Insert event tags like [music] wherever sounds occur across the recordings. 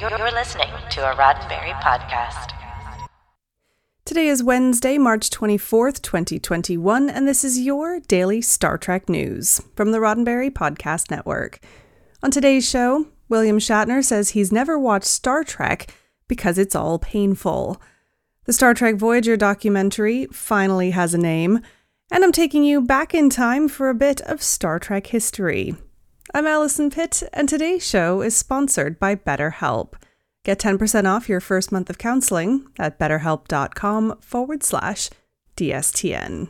You're listening to a Roddenberry podcast. Today is Wednesday, March 24th, 2021, and this is your daily Star Trek news from the Roddenberry Podcast Network. On today's show, William Shatner says he's never watched Star Trek because it's all painful. The Star Trek Voyager documentary finally has a name, and I'm taking you back in time for a bit of Star Trek history. I'm Allison Pitt, and today's show is sponsored by BetterHelp. Get 10% off your first month of counseling at betterhelp.com forward slash DSTN.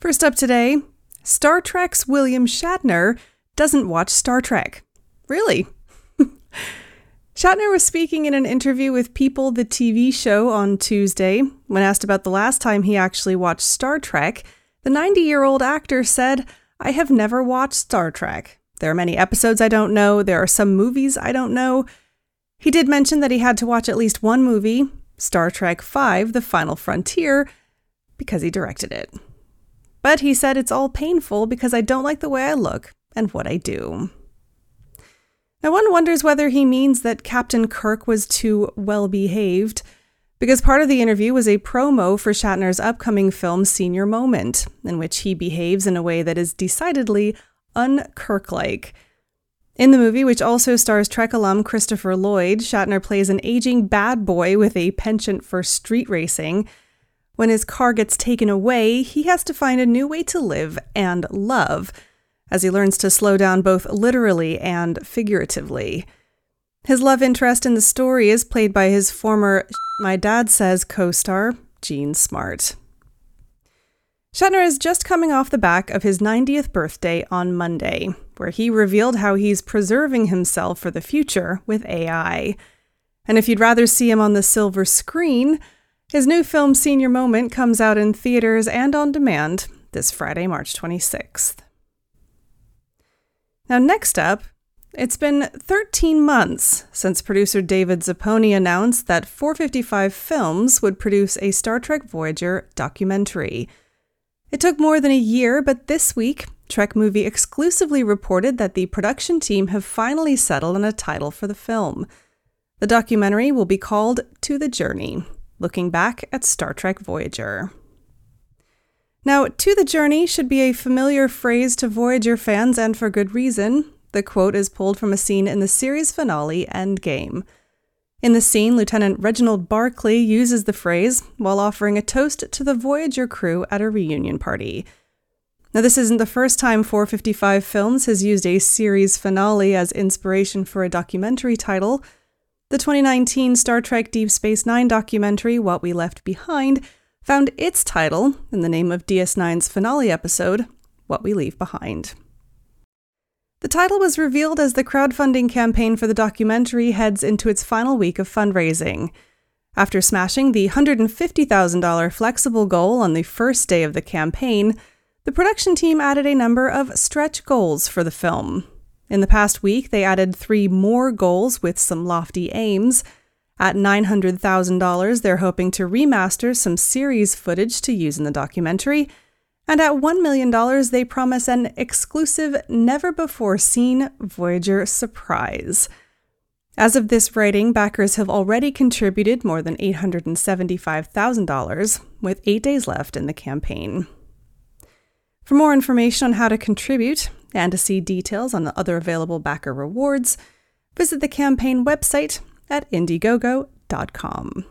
First up today, Star Trek's William Shatner doesn't watch Star Trek. Really? [laughs] Shatner was speaking in an interview with People, the TV show, on Tuesday. When asked about the last time he actually watched Star Trek, the 90 year old actor said, I have never watched Star Trek. There are many episodes I don't know, there are some movies I don't know. He did mention that he had to watch at least one movie, Star Trek V The Final Frontier, because he directed it. But he said it's all painful because I don't like the way I look and what I do. Now, one wonders whether he means that Captain Kirk was too well behaved, because part of the interview was a promo for Shatner's upcoming film Senior Moment, in which he behaves in a way that is decidedly un-Kirk like. In the movie, which also stars Trek alum Christopher Lloyd, Shatner plays an aging bad boy with a penchant for street racing. When his car gets taken away, he has to find a new way to live and love as he learns to slow down both literally and figuratively. His love interest in the story is played by his former My Dad Says co star, Jean Smart. Shatner is just coming off the back of his 90th birthday on Monday, where he revealed how he's preserving himself for the future with AI. And if you'd rather see him on the silver screen, his new film Senior Moment comes out in theaters and on demand this Friday, March 26th. Now, next up, it's been 13 months since producer David Zappone announced that 455 Films would produce a Star Trek Voyager documentary. It took more than a year, but this week, Trek Movie exclusively reported that the production team have finally settled on a title for the film. The documentary will be called To the Journey, looking back at Star Trek Voyager. Now, to the journey should be a familiar phrase to Voyager fans, and for good reason. The quote is pulled from a scene in the series finale Endgame. In the scene, Lieutenant Reginald Barclay uses the phrase while offering a toast to the Voyager crew at a reunion party. Now, this isn't the first time 455 Films has used a series finale as inspiration for a documentary title. The 2019 Star Trek Deep Space Nine documentary, What We Left Behind, found its title in the name of DS9's finale episode, What We Leave Behind. The title was revealed as the crowdfunding campaign for the documentary heads into its final week of fundraising. After smashing the $150,000 flexible goal on the first day of the campaign, the production team added a number of stretch goals for the film. In the past week, they added three more goals with some lofty aims at $900,000, they're hoping to remaster some series footage to use in the documentary. And at $1 million, they promise an exclusive, never before seen Voyager surprise. As of this writing, backers have already contributed more than $875,000, with eight days left in the campaign. For more information on how to contribute and to see details on the other available backer rewards, visit the campaign website at Indiegogo.com.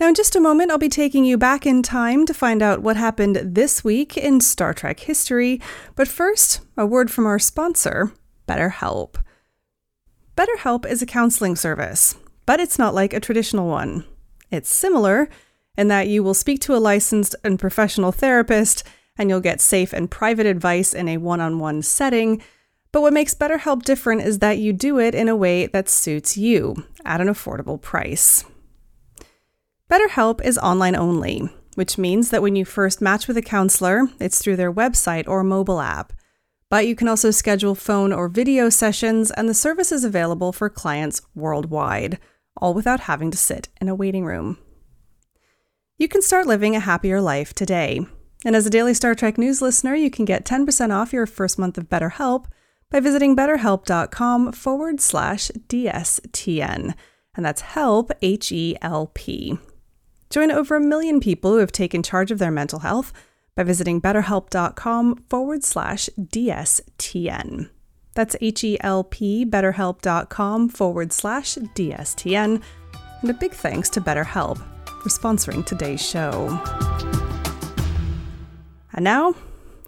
Now, in just a moment, I'll be taking you back in time to find out what happened this week in Star Trek history. But first, a word from our sponsor, BetterHelp. BetterHelp is a counseling service, but it's not like a traditional one. It's similar in that you will speak to a licensed and professional therapist, and you'll get safe and private advice in a one on one setting but what makes BetterHelp different is that you do it in a way that suits you at an affordable price. BetterHelp is online only, which means that when you first match with a counselor, it's through their website or mobile app. But you can also schedule phone or video sessions, and the service is available for clients worldwide, all without having to sit in a waiting room. You can start living a happier life today. And as a daily Star Trek news listener, you can get 10% off your first month of BetterHelp by visiting betterhelp.com forward slash DSTN. And that's help, H E L P. Join over a million people who have taken charge of their mental health by visiting betterhelp.com forward slash DSTN. That's H E L P, betterhelp.com forward slash DSTN. And a big thanks to BetterHelp for sponsoring today's show. And now,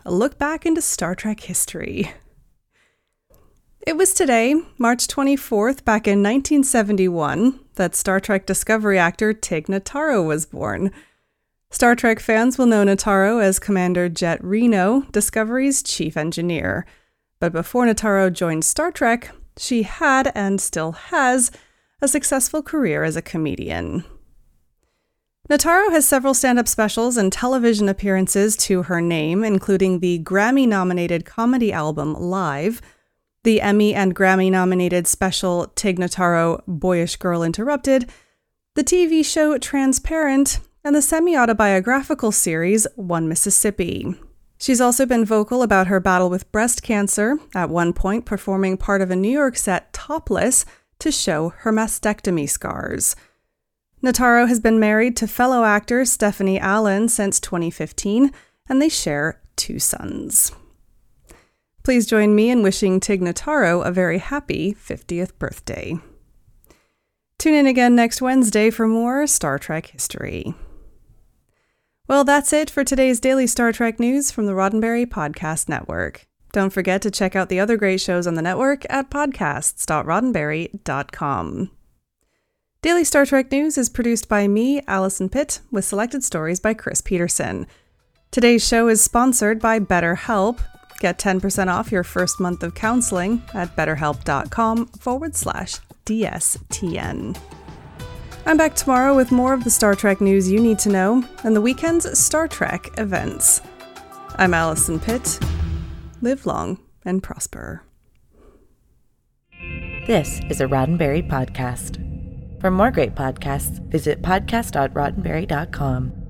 a look back into Star Trek history. It was today, March 24th, back in 1971, that Star Trek Discovery actor Tig Notaro was born. Star Trek fans will know Notaro as Commander Jet Reno, Discovery's chief engineer. But before Notaro joined Star Trek, she had and still has a successful career as a comedian. Notaro has several stand up specials and television appearances to her name, including the Grammy nominated comedy album Live, the Emmy and Grammy nominated special Tig Notaro Boyish Girl Interrupted, the TV show Transparent, and the semi autobiographical series One Mississippi. She's also been vocal about her battle with breast cancer, at one point performing part of a New York set topless to show her mastectomy scars. Notaro has been married to fellow actor Stephanie Allynne since 2015, and they share two sons. Please join me in wishing Tig Notaro a very happy 50th birthday. Tune in again next Wednesday for more Star Trek history. Well, that's it for today's daily Star Trek news from the Roddenberry Podcast Network. Don't forget to check out the other great shows on the network at podcasts.roddenberry.com. Daily Star Trek News is produced by me, Allison Pitt, with selected stories by Chris Peterson. Today's show is sponsored by BetterHelp. Get 10% off your first month of counseling at betterhelp.com forward slash DSTN. I'm back tomorrow with more of the Star Trek news you need to know and the weekend's Star Trek events. I'm Allison Pitt. Live long and prosper. This is a Roddenberry podcast. For more great podcasts, visit podcast.roddenberry.com.